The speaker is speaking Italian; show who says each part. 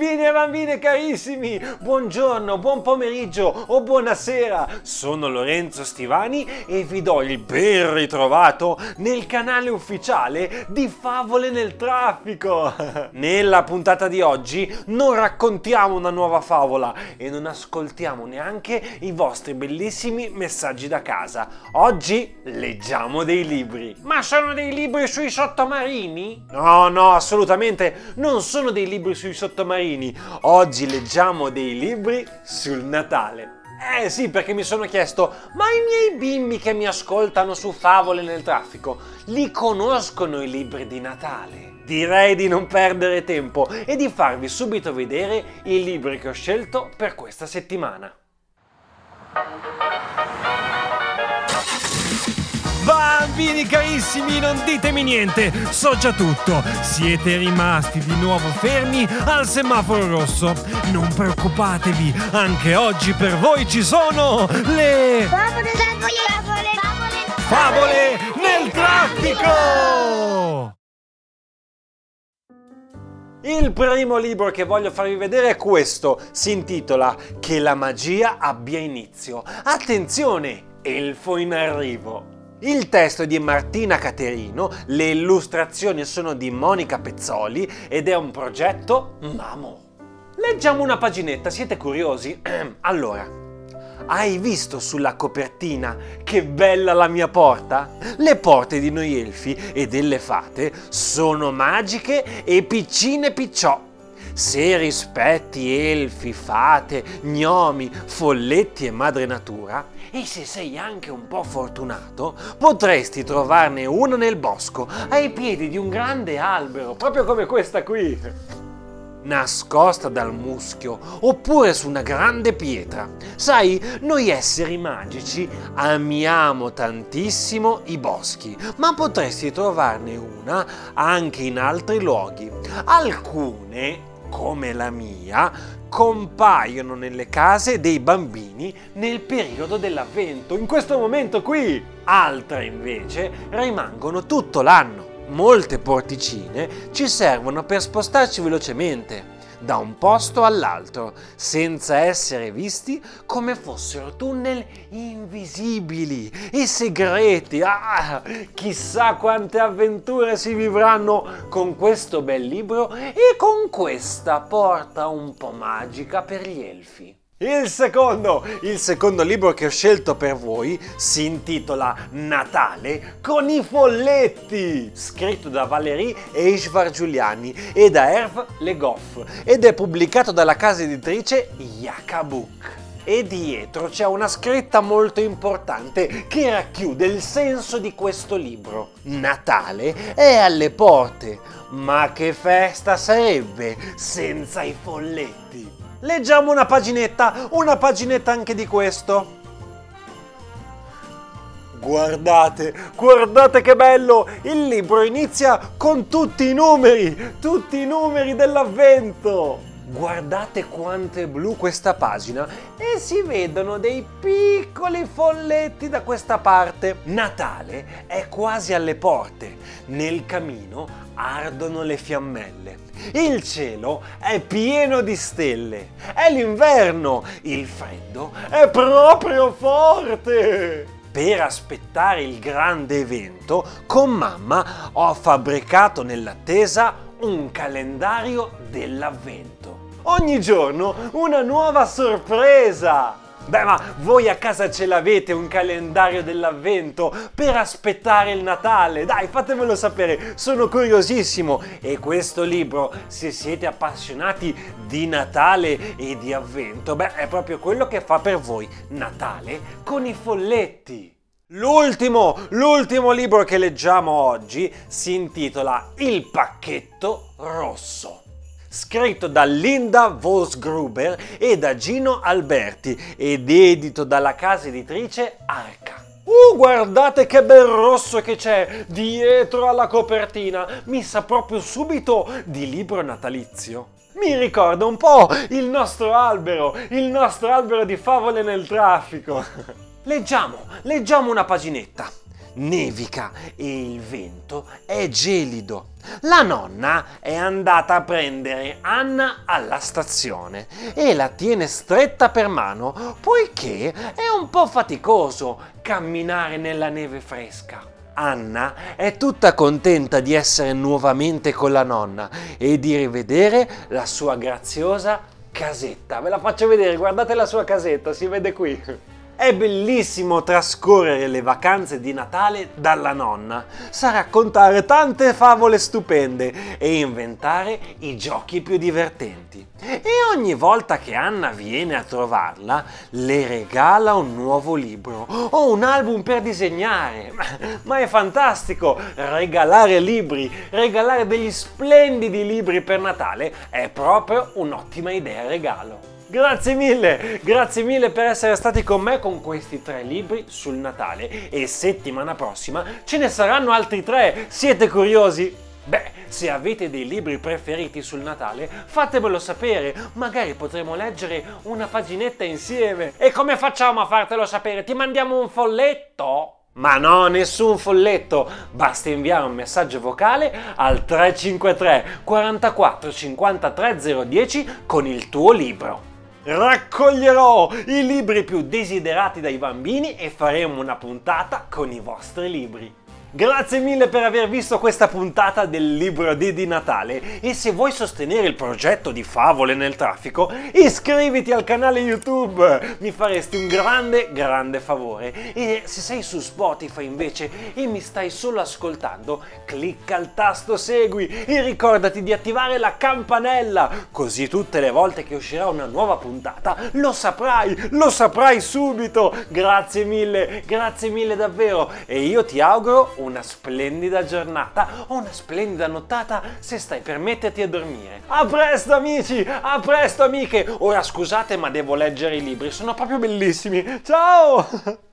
Speaker 1: Bambini e bambine carissimi, buongiorno, buon pomeriggio o buonasera. Sono Lorenzo Stivani e vi do il ben ritrovato nel canale ufficiale di Favole nel traffico. Nella puntata di oggi non raccontiamo una nuova favola e non ascoltiamo neanche i vostri bellissimi messaggi da casa. Oggi leggiamo dei libri. Ma sono dei libri sui sottomarini? No, no, assolutamente non sono dei libri sui sottomarini. Oggi leggiamo dei libri sul Natale. Eh sì, perché mi sono chiesto, ma i miei bimbi che mi ascoltano su favole nel traffico, li conoscono i libri di Natale? Direi di non perdere tempo e di farvi subito vedere i libri che ho scelto per questa settimana. Bambini carissimi, non ditemi niente, so già tutto. Siete rimasti di nuovo fermi al semaforo rosso. Non preoccupatevi, anche oggi per voi ci sono le
Speaker 2: Favole, favole, favole,
Speaker 1: favole nel traffico! Il primo libro che voglio farvi vedere è questo, si intitola Che la magia abbia inizio. Attenzione, elfo in arrivo. Il testo è di Martina Caterino, le illustrazioni sono di Monica Pezzoli ed è un progetto Mamo. Leggiamo una paginetta, siete curiosi? allora, hai visto sulla copertina che bella la mia porta? Le porte di noi elfi e delle fate sono magiche e piccine picciò. Se rispetti elfi, fate, gnomi, folletti e madre natura, e se sei anche un po' fortunato, potresti trovarne una nel bosco, ai piedi di un grande albero, proprio come questa qui nascosta dal muschio oppure su una grande pietra. Sai, noi esseri magici amiamo tantissimo i boschi, ma potresti trovarne una anche in altri luoghi. Alcune come la mia, compaiono nelle case dei bambini nel periodo dell'avvento, in questo momento qui. Altre invece rimangono tutto l'anno. Molte porticine ci servono per spostarci velocemente da un posto all'altro, senza essere visti come fossero tunnel invisibili e segreti. Ah, chissà quante avventure si vivranno con questo bel libro e con questa porta un po' magica per gli elfi. Il secondo, il secondo libro che ho scelto per voi si intitola Natale con i folletti, scritto da Valérie Eishvar Giuliani e da Herve Le Goff ed è pubblicato dalla casa editrice Yakabuk. E dietro c'è una scritta molto importante che racchiude il senso di questo libro. Natale è alle porte, ma che festa sarebbe senza i folletti? Leggiamo una paginetta, una paginetta anche di questo. Guardate, guardate che bello! Il libro inizia con tutti i numeri, tutti i numeri dell'avvento! Guardate quanto è blu questa pagina e si vedono dei piccoli folletti da questa parte. Natale è quasi alle porte. Nel camino ardono le fiammelle. Il cielo è pieno di stelle. È l'inverno. Il freddo è proprio forte. Per aspettare il grande evento, con mamma ho fabbricato nell'attesa un calendario dell'avvento. Ogni giorno una nuova sorpresa! Beh, ma voi a casa ce l'avete un calendario dell'avvento per aspettare il Natale? Dai, fatemelo sapere, sono curiosissimo. E questo libro, se siete appassionati di Natale e di avvento, beh, è proprio quello che fa per voi Natale con i folletti. L'ultimo, l'ultimo libro che leggiamo oggi si intitola Il pacchetto rosso scritto da Linda Vosgruber e da Gino Alberti ed edito dalla casa editrice Arca. Uh, guardate che bel rosso che c'è dietro alla copertina, mi sa proprio subito di libro natalizio. Mi ricorda un po' il nostro albero, il nostro albero di favole nel traffico. leggiamo, leggiamo una paginetta. Nevica e il vento è gelido. La nonna è andata a prendere Anna alla stazione e la tiene stretta per mano poiché è un po' faticoso camminare nella neve fresca. Anna è tutta contenta di essere nuovamente con la nonna e di rivedere la sua graziosa casetta. Ve la faccio vedere, guardate la sua casetta, si vede qui. È bellissimo trascorrere le vacanze di Natale dalla nonna. Sa raccontare tante favole stupende e inventare i giochi più divertenti. E ogni volta che Anna viene a trovarla, le regala un nuovo libro o un album per disegnare. Ma è fantastico! Regalare libri, regalare degli splendidi libri per Natale è proprio un'ottima idea regalo. Grazie mille, grazie mille per essere stati con me con questi tre libri sul Natale e settimana prossima ce ne saranno altri tre. Siete curiosi? Beh, se avete dei libri preferiti sul Natale, fatemelo sapere, magari potremo leggere una paginetta insieme. E come facciamo a fartelo sapere? Ti mandiamo un folletto? Ma no, nessun folletto, basta inviare un messaggio vocale al 353 44 53 010 con il tuo libro raccoglierò i libri più desiderati dai bambini e faremo una puntata con i vostri libri. Grazie mille per aver visto questa puntata del libro di, di Natale. E se vuoi sostenere il progetto di Favole nel traffico iscriviti al canale YouTube, mi faresti un grande grande favore. E se sei su Spotify invece e mi stai solo ascoltando clicca il tasto segui e ricordati di attivare la campanella così tutte le volte che uscirà una nuova puntata lo saprai, lo saprai subito, grazie mille, grazie mille davvero. E io ti auguro una splendida giornata o una splendida nottata se stai per metterti a dormire. A presto amici, a presto amiche. Ora scusate ma devo leggere i libri, sono proprio bellissimi. Ciao!